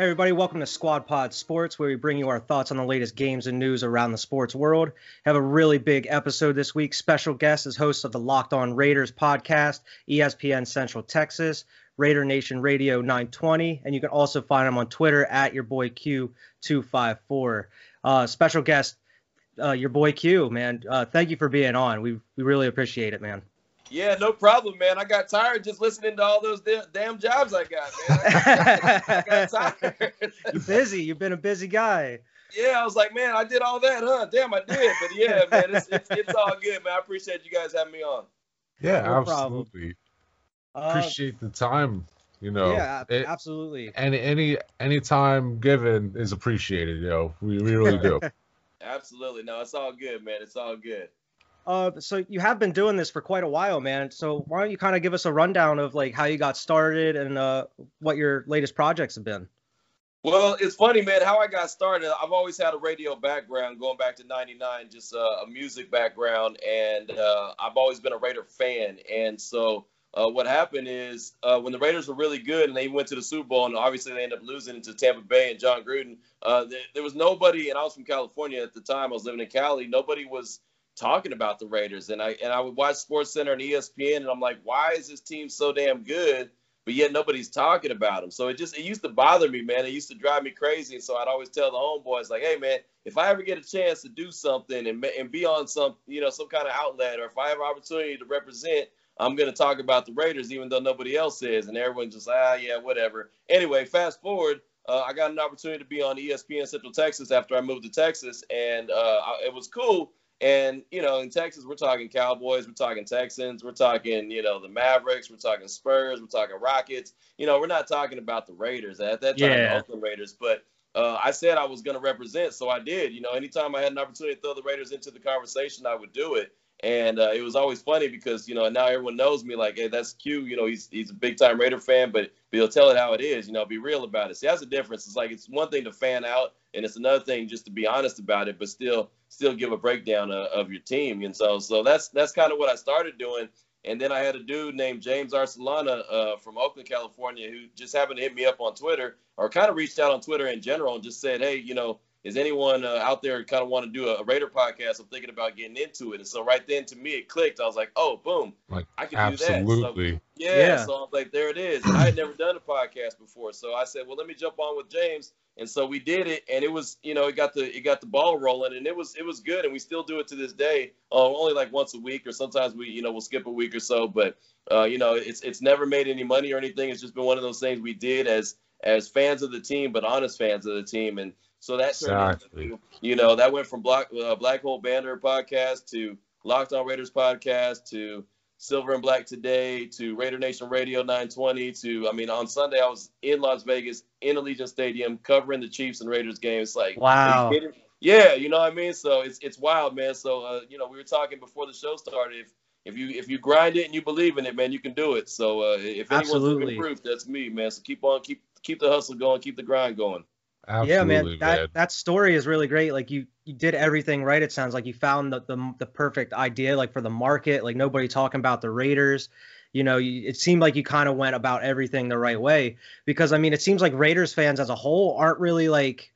Hey, everybody, welcome to Squad Pod Sports, where we bring you our thoughts on the latest games and news around the sports world. Have a really big episode this week. Special guest is host of the Locked On Raiders podcast, ESPN Central Texas, Raider Nation Radio 920, and you can also find him on Twitter at your boy Q254. Uh, special guest, uh, your boy Q, man. Uh, thank you for being on. We we really appreciate it, man. Yeah, no problem, man. I got tired just listening to all those damn jobs I got, man. I got tired. You're busy. You've been a busy guy. Yeah, I was like, man, I did all that, huh? Damn, I did. But yeah, man, it's, it's, it's all good, man. I appreciate you guys having me on. Yeah, no absolutely. Uh, appreciate the time. You know, yeah, it, absolutely. Any any any time given is appreciated. You know, we, we really do. absolutely. No, it's all good, man. It's all good. Uh, so you have been doing this for quite a while, man. So why don't you kind of give us a rundown of like how you got started and uh, what your latest projects have been? Well, it's funny, man. How I got started, I've always had a radio background, going back to '99, just uh, a music background, and uh, I've always been a Raider fan. And so, uh, what happened is uh, when the Raiders were really good and they went to the Super Bowl, and obviously they ended up losing to Tampa Bay and Jon Gruden, uh, there, there was nobody, and I was from California at the time. I was living in Cali. Nobody was talking about the Raiders, and I and I would watch Sports Center and ESPN, and I'm like, why is this team so damn good? But yet nobody's talking about them. So it just it used to bother me, man. It used to drive me crazy. And so I'd always tell the homeboys, like, hey, man, if I ever get a chance to do something and and be on some you know some kind of outlet, or if I have an opportunity to represent, I'm gonna talk about the Raiders, even though nobody else is. And everyone's just ah, yeah, whatever. Anyway, fast forward. Uh, I got an opportunity to be on ESPN Central Texas after I moved to Texas, and uh, it was cool and, you know, in Texas, we're talking Cowboys, we're talking Texans, we're talking, you know, the Mavericks, we're talking Spurs, we're talking Rockets. You know, we're not talking about the Raiders at that time, yeah. the Oakland Raiders. But uh, I said I was going to represent, so I did. You know, anytime I had an opportunity to throw the Raiders into the conversation, I would do it. And uh, it was always funny because you know now everyone knows me like, hey, that's Q. You know, he's he's a big time Raider fan, but, but he'll tell it how it is. You know, be real about it. See, that's the difference. It's like it's one thing to fan out, and it's another thing just to be honest about it, but still still give a breakdown of, of your team. And so so that's that's kind of what I started doing. And then I had a dude named James Arcelana uh, from Oakland, California, who just happened to hit me up on Twitter, or kind of reached out on Twitter in general, and just said, hey, you know is anyone uh, out there kind of want to do a, a, Raider podcast? I'm thinking about getting into it. And so right then to me it clicked. I was like, oh, boom, like, I can absolutely. do that. So, yeah, yeah. So I was like, there it is. And I had never done a podcast before. So I said, well, let me jump on with James. And so we did it, and it was, you know, it got the it got the ball rolling, and it was it was good, and we still do it to this day. Uh, only like once a week, or sometimes we, you know, we'll skip a week or so. But uh, you know, it's it's never made any money or anything. It's just been one of those things we did as as fans of the team, but honest fans of the team, and so that exactly. You know, that went from Black uh, Black Hole Banner podcast to Locked On Raiders podcast to Silver and Black Today to Raider Nation Radio 920 to I mean on Sunday I was in Las Vegas in Allegiant Stadium covering the Chiefs and Raiders games. Like wow. Yeah, you know what I mean. So it's it's wild, man. So uh, you know we were talking before the show started. If if you if you grind it and you believe in it, man, you can do it. So uh, if anyone's Absolutely. proof, that's me, man. So keep on keep keep the hustle going, keep the grind going. Absolutely, yeah, man, that man. that story is really great. Like you you did everything right. It sounds like you found the, the the perfect idea, like for the market. Like nobody talking about the Raiders. You know, you, it seemed like you kind of went about everything the right way. Because I mean, it seems like Raiders fans as a whole aren't really like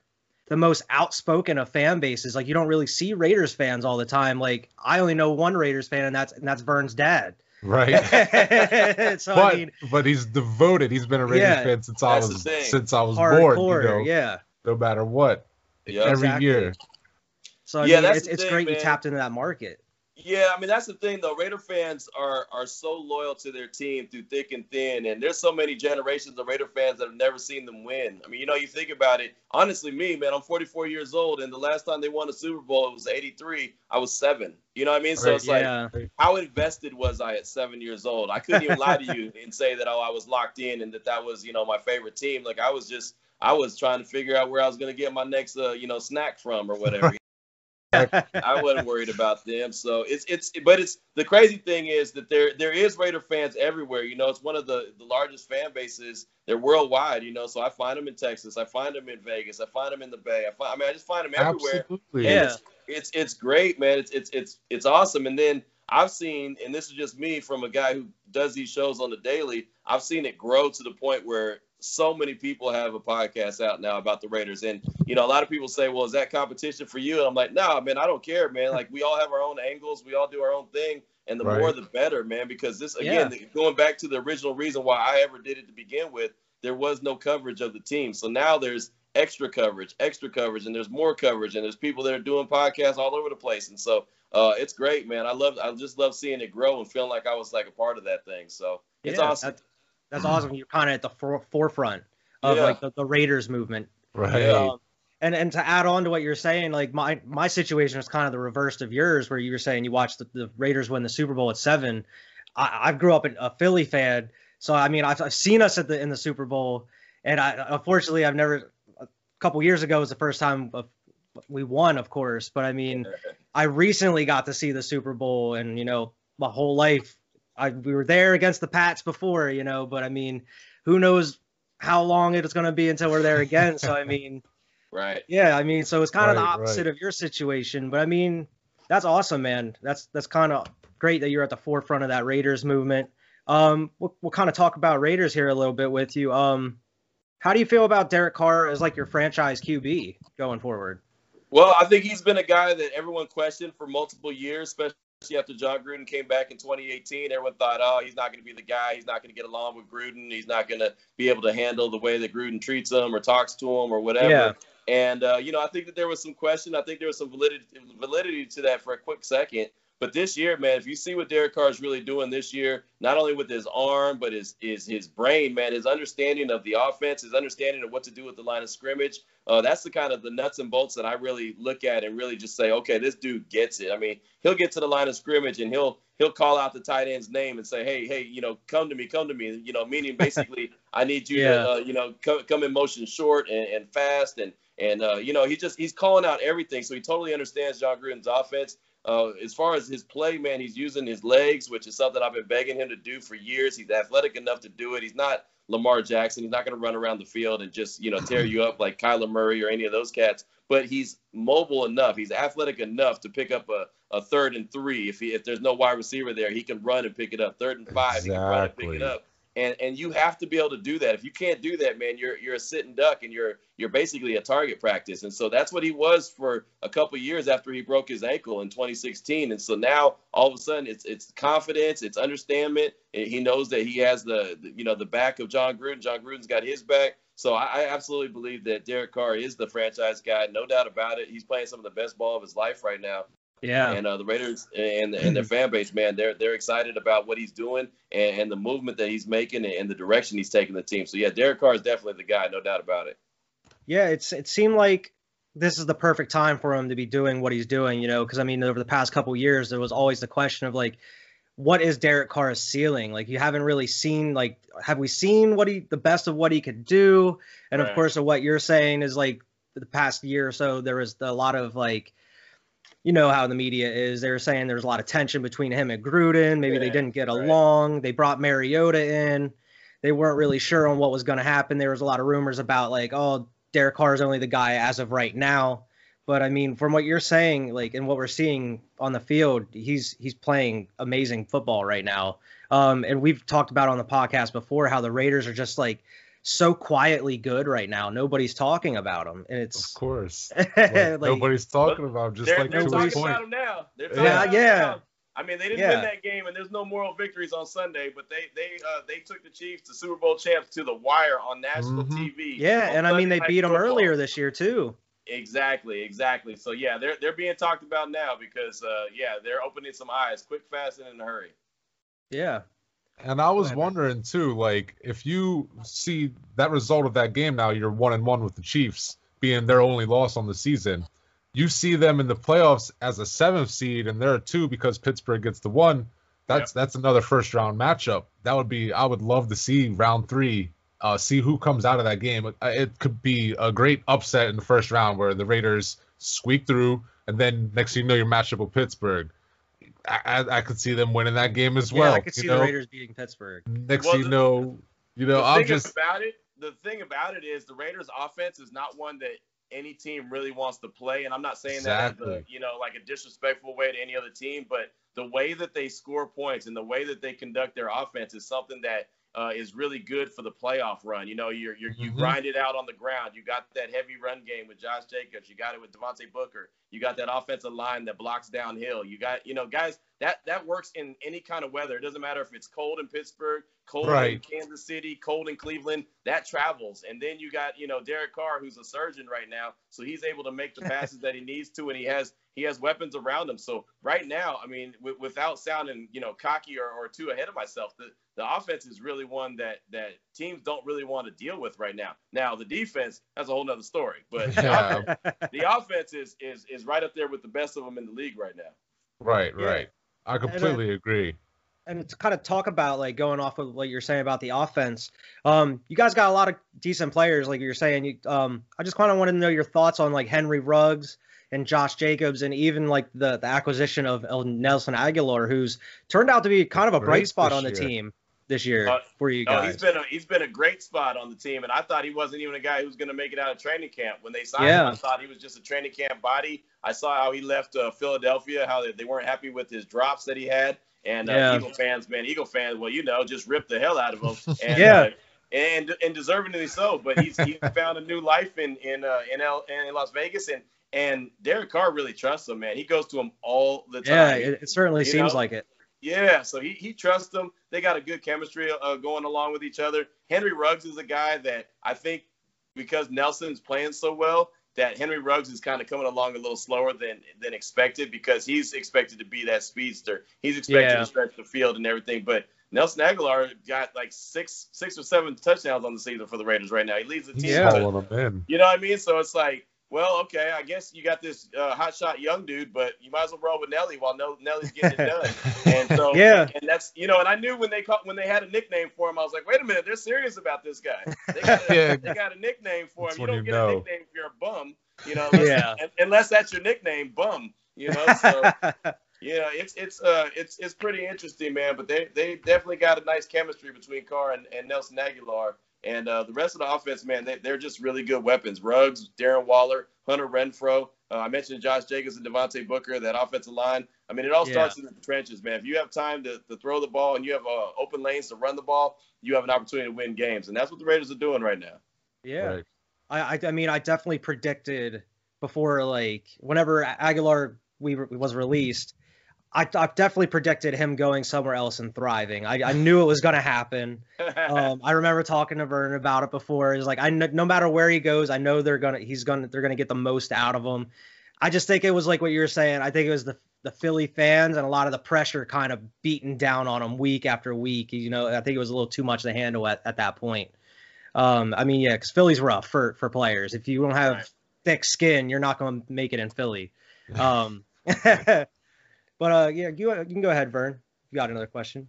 the most outspoken of fan bases. Like you don't really see Raiders fans all the time. Like I only know one Raiders fan, and that's and that's Vern's dad. Right. so, but I mean, but he's devoted. He's been a Raiders yeah, fan since I was since I was Hardcore, born. You know, yeah. No matter what. Yeah, every exactly. year. So I yeah, mean, it's, it's great man. you tapped into that market. Yeah, I mean that's the thing though. Raider fans are are so loyal to their team through thick and thin, and there's so many generations of Raider fans that have never seen them win. I mean, you know, you think about it. Honestly, me, man, I'm 44 years old, and the last time they won a Super Bowl, it was '83. I was seven. You know what I mean? So right, it's yeah. like, how invested was I at seven years old? I couldn't even lie to you and say that oh, I was locked in and that that was you know my favorite team. Like I was just I was trying to figure out where I was going to get my next uh, you know snack from or whatever. I wasn't worried about them. So it's it's but it's the crazy thing is that there there is Raider fans everywhere. You know, it's one of the the largest fan bases. They're worldwide. You know, so I find them in Texas. I find them in Vegas. I find them in the Bay. I find I mean I just find them everywhere. Absolutely. Yeah. It's, it's it's great, man. It's it's it's it's awesome. And then I've seen, and this is just me from a guy who does these shows on the daily. I've seen it grow to the point where so many people have a podcast out now about the Raiders, and you know, a lot of people say, "Well, is that competition for you?" And I'm like, "No, nah, man, I don't care, man. Like we all have our own angles, we all do our own thing, and the right. more the better, man. Because this again, yeah. going back to the original reason why I ever did it to begin with, there was no coverage of the team. So now there's extra coverage, extra coverage, and there's more coverage, and there's people that are doing podcasts all over the place, and so uh, it's great, man. I love, I just love seeing it grow and feeling like I was like a part of that thing. So it's yeah, awesome. That's, that's awesome. You're kind of at the for, forefront of yeah. like the, the, Raiders movement, right? Um, and and to add on to what you're saying, like my my situation was kind of the reverse of yours, where you were saying you watched the, the Raiders win the Super Bowl at seven. I, I grew up a Philly fan, so I mean I've, I've seen us at the in the Super Bowl, and I unfortunately I've never. A couple years ago was the first time of we won, of course. But I mean, I recently got to see the Super Bowl, and you know, my whole life, I we were there against the Pats before, you know. But I mean, who knows how long it's going to be until we're there again? so I mean, right? Yeah, I mean, so it's kind right, of the opposite right. of your situation, but I mean, that's awesome, man. That's that's kind of great that you're at the forefront of that Raiders movement. Um, we'll, we'll kind of talk about Raiders here a little bit with you. Um, how do you feel about Derek Carr as like your franchise QB going forward? Well, I think he's been a guy that everyone questioned for multiple years, especially after Jon Gruden came back in 2018. Everyone thought, oh, he's not going to be the guy. He's not going to get along with Gruden. He's not going to be able to handle the way that Gruden treats him or talks to him or whatever. Yeah. And, uh, you know, I think that there was some question. I think there was some validity, validity to that for a quick second. But this year, man, if you see what Derek Carr is really doing this year, not only with his arm, but his his his brain, man, his understanding of the offense, his understanding of what to do with the line of scrimmage, uh, that's the kind of the nuts and bolts that I really look at and really just say, okay, this dude gets it. I mean, he'll get to the line of scrimmage and he'll he'll call out the tight end's name and say, hey, hey, you know, come to me, come to me, you know, meaning basically, I need you yeah. to, uh, you know, come, come in motion short and, and fast and and uh, you know, he just he's calling out everything, so he totally understands Jon Gruden's offense. Uh, as far as his play, man, he's using his legs, which is something I've been begging him to do for years. He's athletic enough to do it. He's not Lamar Jackson. He's not going to run around the field and just, you know, tear you up like Kyler Murray or any of those cats. But he's mobile enough. He's athletic enough to pick up a, a third and three. If he if there's no wide receiver there, he can run and pick it up. Third and five, exactly. he can run and pick it up and and you have to be able to do that. If you can't do that, man, you're you're a sitting duck, and you're you're basically a target practice. And so that's what he was for a couple years after he broke his ankle in 2016. And so now all of a sudden it's it's confidence, it's understanding. He knows that he has the, the you know the back of Jon Gruden. Jon Gruden's got his back. So I, I absolutely believe that Derek Carr is the franchise guy, no doubt about it. He's playing some of the best ball of his life right now. Yeah. And uh, the Raiders and, and their fan base, man, they're they're excited about what he's doing and, and the movement that he's making and the direction he's taking the team. So yeah, Derek Carr is definitely the guy, no doubt about it. Yeah, it's it seemed like this is the perfect time for him to be doing what he's doing, you know, because I mean, over the past couple years, there was always the question of like, what is Derek Carr's ceiling? Like, you haven't really seen like, have we seen what he the best of what he could do? And right. of course, what you're saying is like the past year or so, there was a lot of like you know how the media is. They were saying there's a lot of tension between him and Gruden. Maybe yeah, they didn't get right. along. They brought Mariota in. They weren't really sure on what was going to happen. There was a lot of rumors about like, oh, Derek Carr is only the guy as of right now. But I mean, from what you're saying, like, and what we're seeing on the field, he's he's playing amazing football right now. Um, and we've talked about on the podcast before how the Raiders are just like so quietly good right now. Nobody's talking about him, and it's of course like, nobody's talking about him. Just they're, like they're talking point. about him now. yeah, yeah. I mean, they didn't yeah. win that game, and there's no moral victories on Sunday. But they they uh, they took the Chiefs to Super Bowl champs to the wire on national mm-hmm. TV. Yeah, and I mean they beat them earlier this year too. Exactly, exactly. So yeah, they're they're being talked about now because uh, yeah, they're opening some eyes, quick, fast, and in a hurry. Yeah, and I was wondering too, like if you see that result of that game now, you're one and one with the Chiefs being their only loss on the season. You see them in the playoffs as a seventh seed, and they're a two because Pittsburgh gets the one. That's yep. that's another first round matchup. That would be I would love to see round three. Uh, see who comes out of that game. It, it could be a great upset in the first round where the Raiders squeak through, and then next thing you know, you're matched up with Pittsburgh. I, I could see them winning that game as well. Yeah, I could see know? the Raiders beating Pittsburgh. Next well, you know, you know, I'm just about it. The thing about it is the Raiders' offense is not one that any team really wants to play, and I'm not saying exactly. that as a, you know like a disrespectful way to any other team, but the way that they score points and the way that they conduct their offense is something that uh, is really good for the playoff run. You know, you're, you're you Mhm. grind it out on the ground. You got that heavy run game with Josh Jacobs. You got it with Devontae Booker. You got that offensive line that blocks downhill. You got, you know, guys that that works in any kind of weather. It doesn't matter if it's cold in Pittsburgh, cold in Kansas City, cold in Cleveland. That travels. And then you got, you know, Derek Carr, who's a surgeon right now, so he's able to make the passes that he needs to, and he has he has weapons around him. So right now, I mean, w- without sounding, you know, cocky or, or too ahead of myself, the, the offense is really one that that teams don't really want to deal with right now. Now the defense, that's a whole nother story. But the, Yeah. offense, the offense is is is right up there with the best of them in the league right now. Right, Yeah. right. I completely agree. and to kind of talk about like going off of what you're saying about the offense, um, you guys got a lot of decent players, like you're saying. You, um, I just kind of wanted to know your thoughts on like Henry Ruggs and Josh Jacobs, and even like the the acquisition of El Nelson Agholor, who's turned out to be kind of a bright spot on the year. team this year Uh, for you No, guys. he's been a, he's been a great spot on the team, and I thought he wasn't even a guy who was going to make it out of training camp. When they signed him, I thought he was just a training camp body. I saw how he left uh, Philadelphia, how they, they weren't happy with his drops that he had, and uh, Yeah. Eagle fans, man, Eagle fans, well, you know, just ripped the hell out of him. And, Yeah. uh, and and deservingly so, but he's he found a new life in in uh, in, L, in Las Vegas, and and Derek Carr really trusts him, man. He goes to him all the time. yeah, it, it certainly You seems know? like it. Yeah, so he, he trusts them. They got a good chemistry uh, going along with each other. Henry Ruggs is a guy that I think because Nelson's playing so well, that Henry Ruggs is kind of coming along a little slower than than expected because he's expected to be that speedster. He's expected Yeah. to stretch the field and everything. But Nelson Agholor got like six six or seven touchdowns on the season for the Raiders right now. He leads the team. Yeah. with- calling them in. you know what I mean? So it's like, well, okay, I guess you got this uh, hotshot young dude, but you might as well roll with Nelly while Nelly's getting it done. And so, Yeah. and that's you know, and I knew when they caught, when they had a nickname for him, I was like, wait a minute, they're serious about this guy. They got a, Yeah. they got a nickname for That's him. You don't you get know. a nickname if you're a bum, you know, unless, Yeah. unless that's your nickname, bum. You know, so yeah, it's it's uh it's it's pretty interesting, man. But they they definitely got a nice chemistry between Carr and, and Nelson Agholor. And uh, the rest of the offense, man, they, they're just really good weapons. Ruggs, Darren Waller, Hunter Renfrow. Uh, I mentioned Josh Jacobs and Devontae Booker, that offensive line. I mean, it all Yeah. starts in the trenches, man. If you have time to, to throw the ball and you have uh, open lanes to run the ball, you have an opportunity to win games. And that's what the Raiders are doing right now. yeah. Right. I, I I mean I definitely predicted before like whenever Agholor we was released, I, definitely predicted him going somewhere else and thriving. I, I knew it was gonna happen. Um, I remember talking to Vernon about it before. It's like I kn- no matter where he goes, I know they're gonna he's gonna they're gonna get the most out of him. I just think it was like what you were saying. I think it was the the Philly fans and a lot of the pressure kind of beating down on him week after week. You know, I think it was a little too much to handle at, at that point. Um, I mean, yeah, because Philly's rough for for players. If you don't have Right. thick skin, you're not going to make it in Philly. Um, but uh, yeah, you, you can go ahead, Vern. You got another question?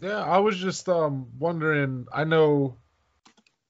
Yeah, I was just um wondering. I know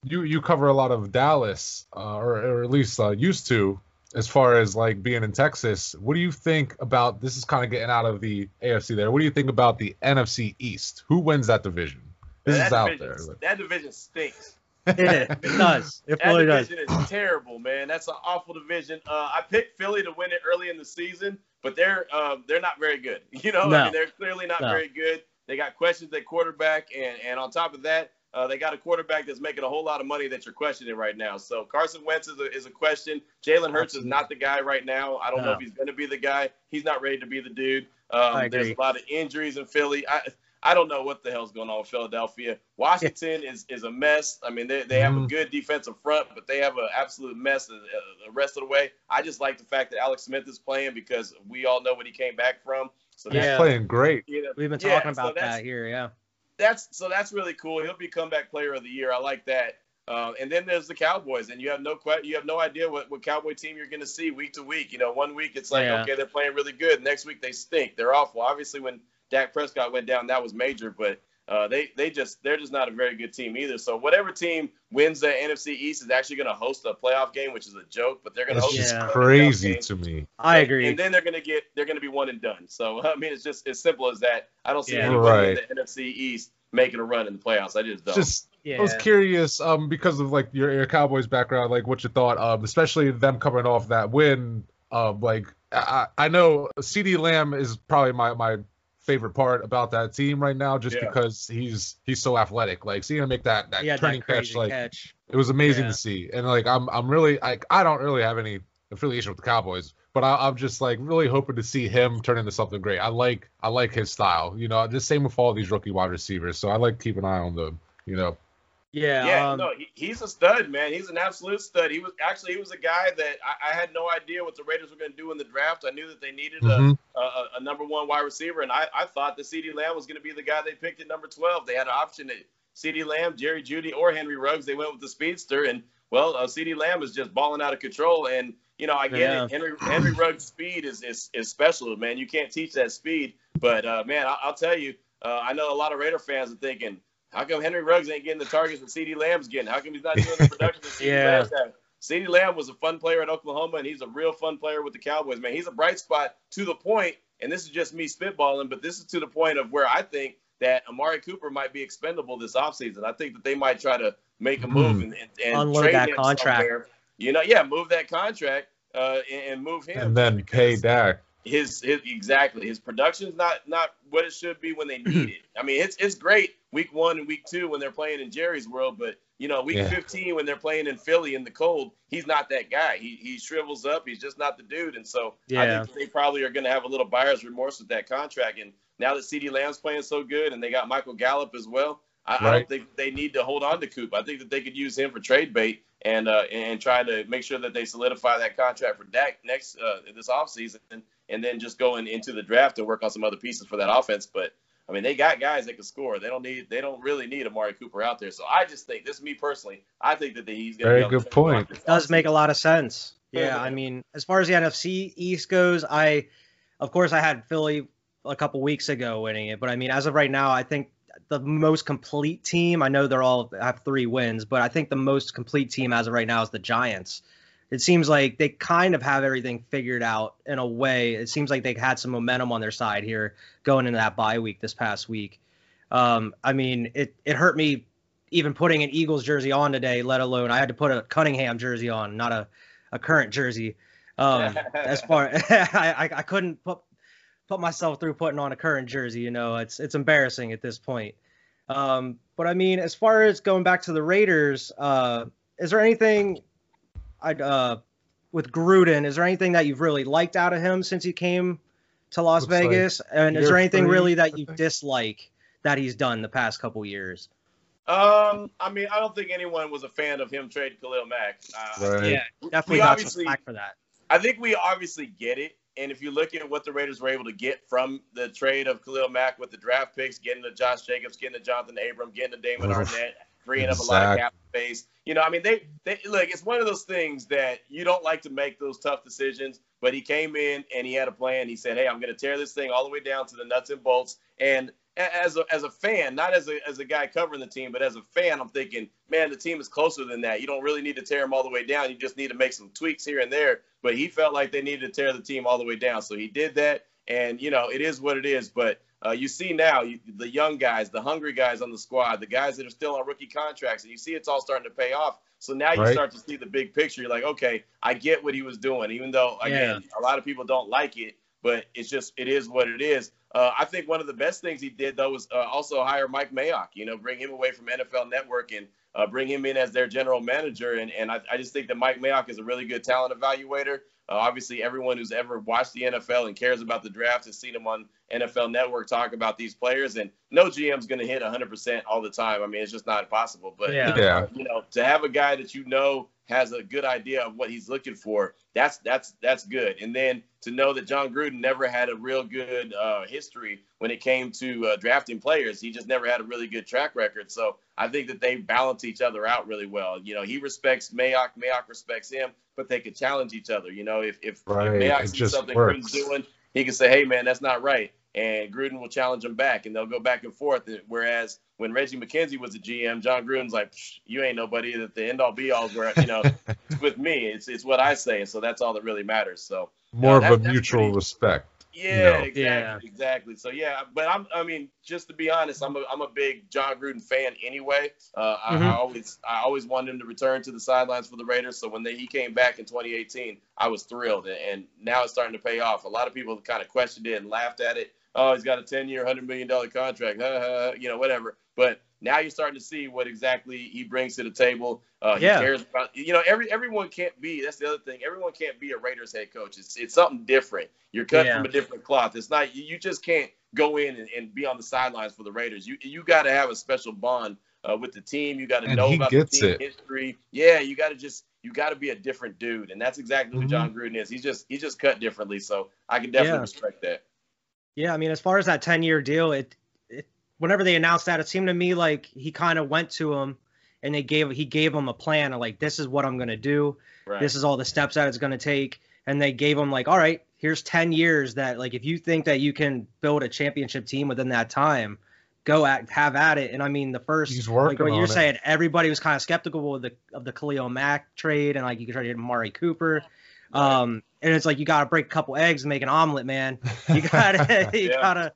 you you cover a lot of Dallas, uh, or or at least uh, used to, as far as like being in Texas. What do you think about? This is kind of getting out of the AFC there. What do you think about the NFC East? Who wins that division? This that is out division, there. That division stinks. It, it does. It That really does. division is terrible, man. That's an awful division. Uh, I picked Philly to win it early in the season, but they're um, they're not very good. You know, No. I mean, they're clearly not No. very good. They got questions at quarterback, and and on top of that, uh, they got a quarterback that's making a whole lot of money that you're questioning right now. So Carson Wentz is a, is a question. Jalen Hurts is not the guy right now. I don't know if he's going to be the guy. He's not ready to be the dude. Um, there's a lot of injuries in Philly. I, I don't know what the hell's going on with Philadelphia. Washington is, is a mess. I mean, they, they have a Mhm. good defensive front, but they have an absolute mess the, the rest of the way. I just like the fact that Alex Smith is playing because we all know what he came back from. So He's Yeah. playing great. you know, We've been talking so about that's- that here. Yeah. that's so that's really cool. He'll be comeback player of the year. I like that. Uh, and then there's the Cowboys, and you have no que- you have no idea what, what Cowboy team you're going to see week to week. You know, one week it's like Yeah. okay they're playing really good, next week they stink, they're awful. Obviously, when Dak Prescott went down, that was major, but uh, they they just they're just not a very good team either. So whatever team wins the NFC East is actually going to host a playoff game, which is a joke, but they're going to It's host just Yeah. crazy game. to me. I And- agree. And then they're going to get they're going to be one and done. So I mean, it's just as simple as that. I don't see Yeah. anybody Right. in the NFC East making a run in the playoffs. I just don't. Just yeah. I was curious, um, because of like your, your Cowboys background, like what you thought, um, especially them coming off that win. Um, like I, I know CeeDee Lamb is probably my my favorite part about that team right now, just Yeah. because he's he's so athletic. Like seeing him make that that He had turning that catch, like catch. it was amazing Yeah. to see. And like I'm I'm really like I don't really have any affiliation with the Cowboys, but I, I'm just like really hoping to see him turn into something great. I like I like his style. You know, the same with all these rookie wide receivers. So I like keep an eye on them. You know, Yeah. Yeah, um, no, he, he's a stud, man. He's an absolute stud. He was actually he was a guy that I, I had no idea what the Raiders were going to do in the draft. I knew that they needed a, Mhm. a, a, a number one wide receiver, and I, I thought that CeeDee Lamb was going to be the guy they picked at number twelve. They had an option at CeeDee Lamb, Jerry Jeudy, or Henry Ruggs. They went with the speedster, and well, uh, CeeDee Lamb is just balling out of control. And you know, I get Yeah. it. Henry Henry Ruggs' speed is, is is special, man. You can't teach that speed. But uh, man, I, I'll tell you, uh, I know a lot of Raider fans are thinking, how come Henry Ruggs ain't getting the targets that CeeDee Lamb's getting? How come he's not doing the production that CeeDee Yeah. Lamb's having? CeeDee Lamb was a fun player at Oklahoma, and he's a real fun player with the Cowboys, man. He's a bright spot to the point, and this is just me spitballing, but this is to the point of where I think that Amari Cooper might be expendable this offseason. I think that they might try to make a move and, and, and Unload trade that him contract. somewhere. You know, yeah, move that contract uh, and, and move him. and then pay because Dak. His, his exactly his production's not not what it should be when they need it. I mean, it's it's great week one and week two when they're playing in Jerry's world, but you know, week Yeah. 15 when they're playing in Philly in the cold, he's not that guy. He he shrivels up. He's just not the dude. And so I think they probably are going to have a little buyer's remorse with that contract. And now that CeeDee Lamb's playing so good, and they got Michael Gallup as well. I, I don't think they need to hold on to Coop. I think that they could use him for trade bait and uh, and try to make sure that they solidify that contract for Dak next uh, this offseason and, and then just going into the draft and work on some other pieces for that offense. But I mean, they got guys that can score. They don't need they don't really need Amari Cooper out there. So I just think this is me personally. I think that the, he's going Very to be good the point. this does make a lot of sense. Yeah. I mean, as far as the NFC East goes, I, of course, I had Philly a couple weeks ago winning it, but I mean, as of right now, I think the most complete team. I know they're all have three wins, but I think the most complete team as of right now is the Giants. It seems like they kind of have everything figured out in a way. It seems like they had some momentum on their side here going into that bye week this past week. Um, I mean, it it hurt me even putting an Eagles jersey on today, let alone I had to put a Cunningham jersey on, not a, a current jersey. Um, as far I, I couldn't put put myself through putting on a current jersey. You know, it's it's embarrassing at this point. Um, but I mean, as far as going back to the Raiders, uh, is there anything uh with Gruden? Is there anything that you've really liked out of him since he came to Las Looks like Vegas? and is there anything three, really that you dislike that he's done the past couple years? Um, I mean, I don't think anyone was a fan of him trading Khalil Mack. Uh, Right. Yeah, definitely we got some obviously slack for that. I think we obviously get it. And if you look at what the Raiders were able to get from the trade of Khalil Mack with the draft picks, getting to Josh Jacobs, getting to Johnathan Abram, getting to Damon Arnette, freeing up a lot of Exactly. cap space. You know, I mean, they, they look. It's one of those things that you don't like to make those tough decisions. But he came in and he had a plan. He said, "Hey, I'm going to tear this thing all the way down to the nuts and bolts." And as a, as a fan, not as a, as a guy covering the team, but as a fan, I'm thinking, man, the team is closer than that. You don't really need to tear them all the way down. You just need to make some tweaks here and there. But he felt like they needed to tear the team all the way down, so he did that. And you know, it is what it is. But uh, you see now you, the young guys, the hungry guys on the squad, the guys that are still on rookie contracts, and you see it's all starting to pay off. So now you Right. start to see the big picture. You're like, okay, I get what he was doing, even though again, a lot of people don't like it, but it's just it is what it is. Uh, I think one of the best things he did though was uh, also hire Mike Mayock. You know, bring him away from NFL Network and uh, bring him in as their general manager. And and I, I just think that Mike Mayock is a really good talent evaluator. Uh, obviously, everyone who's ever watched the NFL and cares about the draft has seen him on NFL Network talk about these players. And no GM's going to hit 100% all the time. I mean, it's just not possible. But Yeah. Yeah. you know, to have a guy that you know has a good idea of what he's looking for, that's that's that's good. And then to know that Jon Gruden never had a real good uh, history when it came to uh, drafting players, he just never had a really good track record. So I think that they balance each other out really well. You know, he respects Mayock, Mayock respects him, but they could challenge each other. You know, if if, Right, if Mayock sees something works. Gruden's doing, he can say, "Hey, man, that's not right." And Gruden will challenge him back, and they'll go back and forth. Whereas when Reggie McKenzie was the GM, Jon Gruden's like, "Psh, "You ain't nobody." That the end all be alls where you know with me, it's it's what I say, and so that's all that really matters. So More that- of a mutual pretty- respect. yeah, No. exactly, Yeah. exactly. So yeah, but I'm I mean, just to be honest, I'm a I'm a big Jon Gruden fan anyway. Uh, I, I Mhm. always I always wanted him to return to the sidelines for the Raiders. So when they, he came back in 2018, I was thrilled, and, and now it's starting to pay off. A lot of people kind of questioned it and laughed at it. Oh, he's got a 10 year, $100 million contract, you know, whatever. But now you're starting to see what exactly he brings to the table. Uh, he cares about, you know, every everyone can't be. That's the other thing. Everyone can't be a Raiders head coach. It's it's something different. You're cut Yeah. from a different cloth. It's not you, you just can't go in and, and be on the sidelines for the Raiders. You you got to have a special bond uh, with the team. You got to know he about gets the team it. history. Yeah, you got to just you got to be a different dude, and that's exactly what Mhm. Jon Gruden is. He's just he's just cut differently. So I can definitely Yeah. respect that. Yeah, I mean, as far as that 10 year deal, it, it whenever they announced that, it seemed to me like he kind of went to him and they gave he gave him a plan of like this is what I'm gonna do. Right. This is all the steps that it's gonna take, and they gave him like, all right, here's 10 years that like if you think that you can build a championship team within that time, go at have at it. And I mean, the first He's like working what on you're it. saying, everybody was kind of skeptical of the of the Khalil Mack trade, and like you could try to get Amari Cooper. Um, and it's like you got to break a couple eggs and make an omelet, man. You gotta, you Yeah. gotta,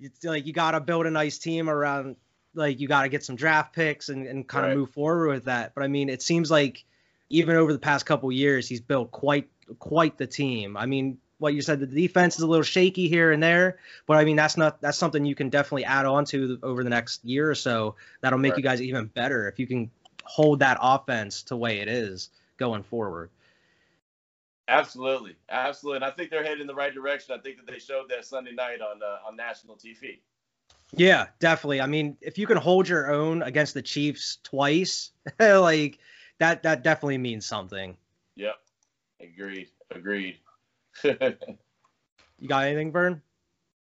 it's like you gotta build a nice team around. Like you gotta get some draft picks and, and kind of Right. move forward with that. But I mean, it seems like even over the past couple years, he's built quite quite the team. I mean, what you said, the defense is a little shaky here and there, but I mean that's not that's something you can definitely add on to over the next year or so. That'll make Right. you guys even better if you can hold that offense to the way it is going forward. Absolutely, absolutely. And I think they're headed in the right direction. I think that they showed that Sunday night on uh, on national TV. Yeah, definitely. I mean, if you can hold your own against the Chiefs twice, like that that definitely means something. Yep, agreed, agreed. You got anything, Vern?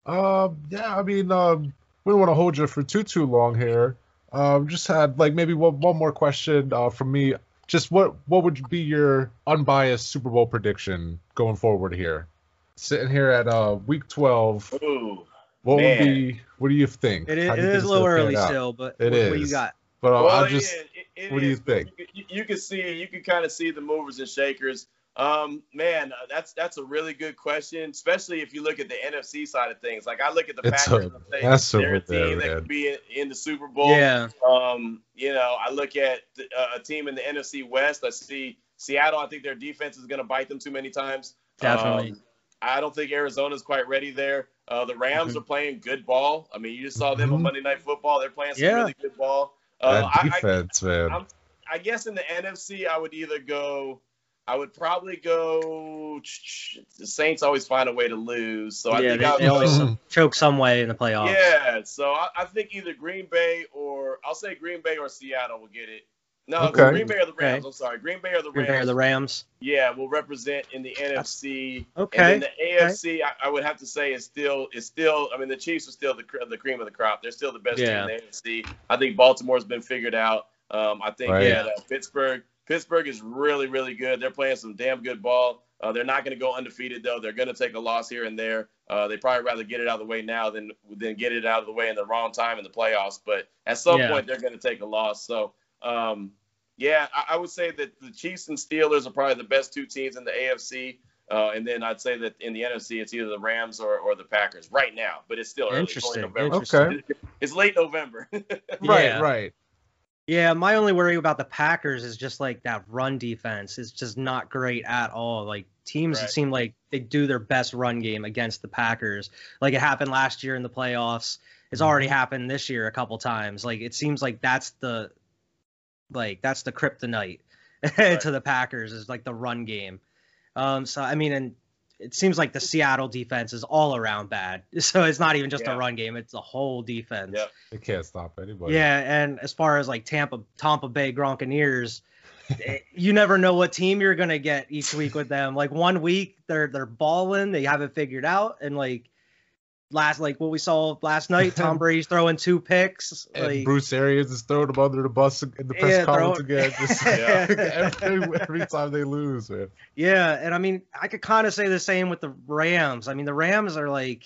Um, yeah, I mean, um, we don't want to hold you for too too long here. Um, just had like maybe one, one more question uh, from me. Just what what would be your unbiased Super Bowl prediction going forward here? Sitting here at uh week twelve, Ooh, what Man. would be? What do you think? It is, How it you is a little early still, but It what, what you got? But uh, well, I just yeah, it, it what do you think? You, you, you can see, you can kind of see the movers and shakers. Um, man, uh, that's that's a really good question, especially if you look at the NFC side of things. Like I look at the It's Packers, a and say they're a over there, team that man. could be in, in the Super Bowl. Yeah, Um, you know, I look at the, uh, a team in the NFC West. I see Seattle. I think their defense is going to bite them too many times. Definitely. Um, I don't think Arizona's quite ready there. Uh, the Rams Mhm. are playing good ball. I mean, you just saw them on Mhm. Monday Night Football. They're playing some Yeah. really good ball. Uh, that I, I, defense, man. I'm- I guess in the NFC, I would either go. I would probably go. The Saints always find a way to lose, so I yeah, think they, I'll they always go. choke some way in the playoffs. Yeah, so I, I think either Green Bay or I'll say Green Bay or Seattle will get it. No, Okay. Green Bay or the Rams. Okay. I'm sorry, Green Bay or the Green Rams. Bay or the Rams. Yeah, will represent in the NFC. Okay. And then the AFC, I, I would have to say is still is still. I mean, the Chiefs are still the the cream of the crop. They're still the best Yeah. team in the AFC. I think Baltimore's been figured out. Um, I think Right. that uh, Pittsburgh Pittsburgh is really really good. They're playing some damn good ball. Uh, they're not going to go undefeated though. They're going to take a loss here and there. Uh, they probably rather get it out of the way now than than get it out of the way in the wrong time in the playoffs. But at some Yeah. point, they're going to take a loss. So. Um, yeah, I, I would say that the Chiefs and Steelers are probably the best two teams in the AFC. Uh, and then I'd say that in the NFC, it's either the Rams or, or the Packers right now. But it's still early. It's only Interesting. November. Interesting. Okay. It's late November. Right, Yeah. right. Yeah, my only worry about the Packers is just like that run defense is just not great at all. Like teams Right. seem like they do their best run game against the Packers. Like it happened last year in the playoffs. It's already happened this year a couple times. Like it seems like that's the like that's the kryptonite Right. to the Packers is like the run game. Um so I mean and it seems like the Seattle defense is all around bad. So it's not even just Yeah. a run game, it's the whole defense. Yep. They can't stop anybody. Yeah, and as far as like Tampa Tampa Bay Gronkaneers, eh, you never know what team you're gonna get each week with them. Like one week they're they're balling, they have it figured out, and like last like what we saw last night, Tom Brady's throwing two picks. And Like Bruce Arians is throwing them under the bus in the press Yeah, conference throw- again. Just Yeah. every, every time they lose, man. yeah, and I mean I could kind of say the same with the Rams. I mean the Rams are like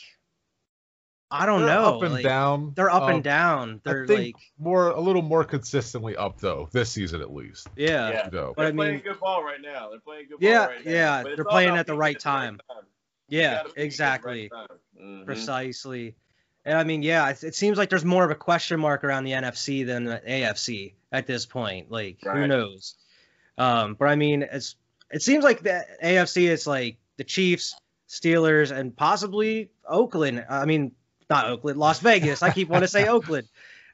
I don't They're know, Up and like, down. They're up Um, and down. They're I think like more a little more consistently up though this season at least. yeah. Yeah. Go. But I They're playing mean- good ball right now. They're playing good Yeah, ball right now. yeah, But it's they're playing at the right at time. Yeah, gotta peak at the right exactly. Mhm. Precisely. And I mean, yeah, it, it seems like there's more of a question mark around the NFC than the AFC at this point. Like, who knows? Um, but I mean, it's it seems like the AFC is like the Chiefs, Steelers, and possibly Oakland. I mean, not Oakland, Las Vegas. I keep wanting to say Oakland.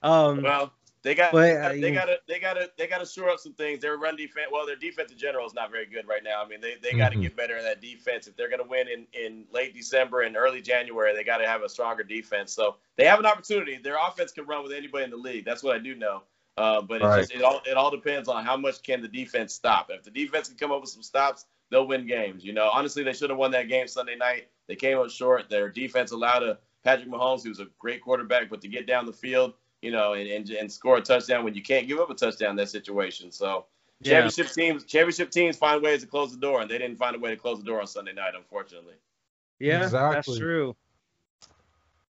Um, well, they got but, uh, they got to they got to they got to shore up some things. Their run defense, well, their defense in general is not very good right now. I mean, they, they got to mm-hmm. get better in that defense if they're going to win in, in late December and early January. They got to have a stronger defense. So they have an opportunity. Their offense can run with anybody in the league. That's what I do know. Uh, but right. just, it all it all depends on how much can the defense stop. If the defense can come up with some stops, they'll win games. You know, honestly, they should have won that game Sunday night. They came up short. Their defense allowed a Patrick Mahomes, who's a great quarterback, but to get down the field you know, and, and, and score a touchdown when you can't give up a touchdown in that situation. So championship yeah. teams championship teams find ways to close the door, and they didn't find a way to close the door on Sunday night, unfortunately. Yeah, exactly. that's true.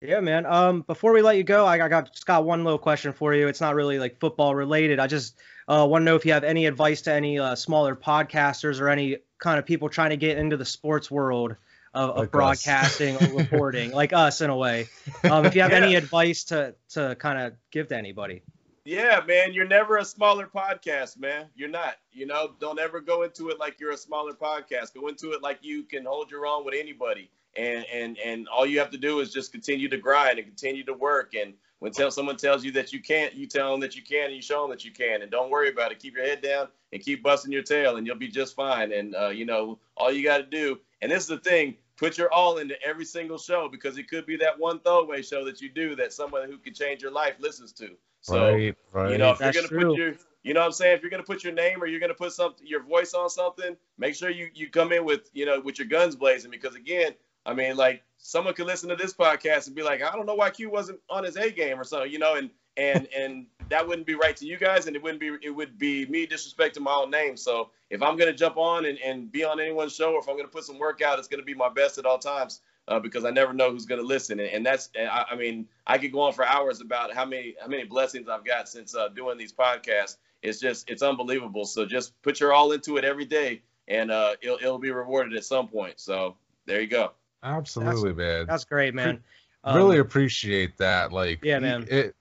Yeah, man. Um, before we let you go, I, I got just got one little question for you. It's not really like football related. I just uh, want to know if you have any advice to any uh, smaller podcasters or any kind of people trying to get into the sports world of, like broadcasting or reporting, like us in a way. Um, if you have yeah. any advice to to kind of give to anybody. Yeah, man, you're never a smaller podcast, man. You're not. You know, don't ever go into it like you're a smaller podcast. Go into it like you can hold your own with anybody. And and and all you have to do is just continue to grind and continue to work. And when tell someone tells you that you can't, you tell them that you can, and you show them that you can. And don't worry about it. Keep your head down and keep busting your tail, and you'll be just fine. And uh, you know, all you got to do and this is the thing put your all into every single show because it could be that one throwaway show that you do that someone who can change your life listens to. So, right, right. you know, if That's you're going to put your, you know what I'm saying? If you're going to put your name or you're going to put something, your voice on something, make sure you, you come in with, you know, with your guns blazing because again, I mean, like someone could listen to this podcast and be like, I don't know why Q wasn't on his A game or something, you know, and, and, and that wouldn't be right to you guys, and it wouldn't be it would be me disrespecting my own name. So if I'm gonna jump on and, and be on anyone's show, or if I'm gonna put some work out, it's gonna be my best at all times. Uh, because I never know who's going to listen, and, and that's I, I, mean I could go on for hours about how many how many blessings I've got since uh, doing these podcasts. It's just it's unbelievable. So just put your all into it every day, and uh, it'll it'll be rewarded at some point. So there you go. Absolutely, that's, man. That's great, man. really um, appreciate that. Like, yeah, man. It,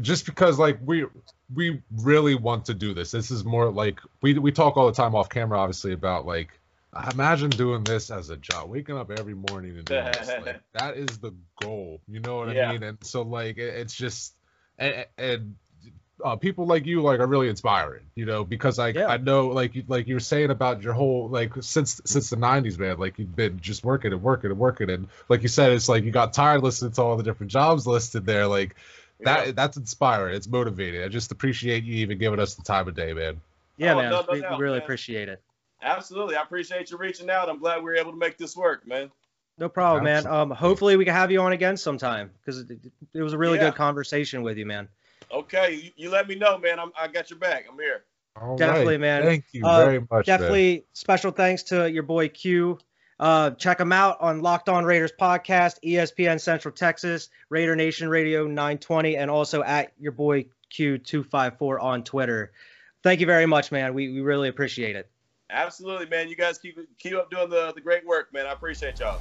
just because like we we really want to do this. This is more like we we talk all the time off camera, obviously, about like imagine doing this as a job, waking up every morning and doing this. Like, that is the goal. You know what yeah. I mean? And so like it, it's just and, and uh, people like you like are really inspiring, you know, because like yeah. I know like like you were saying about your whole like since since the '90s, man, like you've been just working and working and working, and like you said, it's like you got tired listening to all the different jobs listed there, like that yeah. that's inspiring. It's motivating. I just appreciate you even giving us the time of day, man. Yeah, oh, man. No, no we, doubt, we, really man. appreciate it. Absolutely. I appreciate you reaching out. I'm glad we were able to make this work, man. No problem, Absolutely. man. Um, hopefully we can have you on again sometime because it, it, was a really yeah. good conversation with you, man. Okay, you, you let me know, man. I'm, I got your back. I'm here. All definitely, right. man. Thank you uh, very much. Definitely man. special thanks to your boy Q. Uh, check them out on Locked On Raiders podcast, ESPN Central Texas, Raider Nation Radio 920, and also at your boy Q254 on Twitter. Thank you very much, man. We, we really appreciate it. Absolutely, man. You guys keep keep up doing the, the great work, man. I appreciate y'all.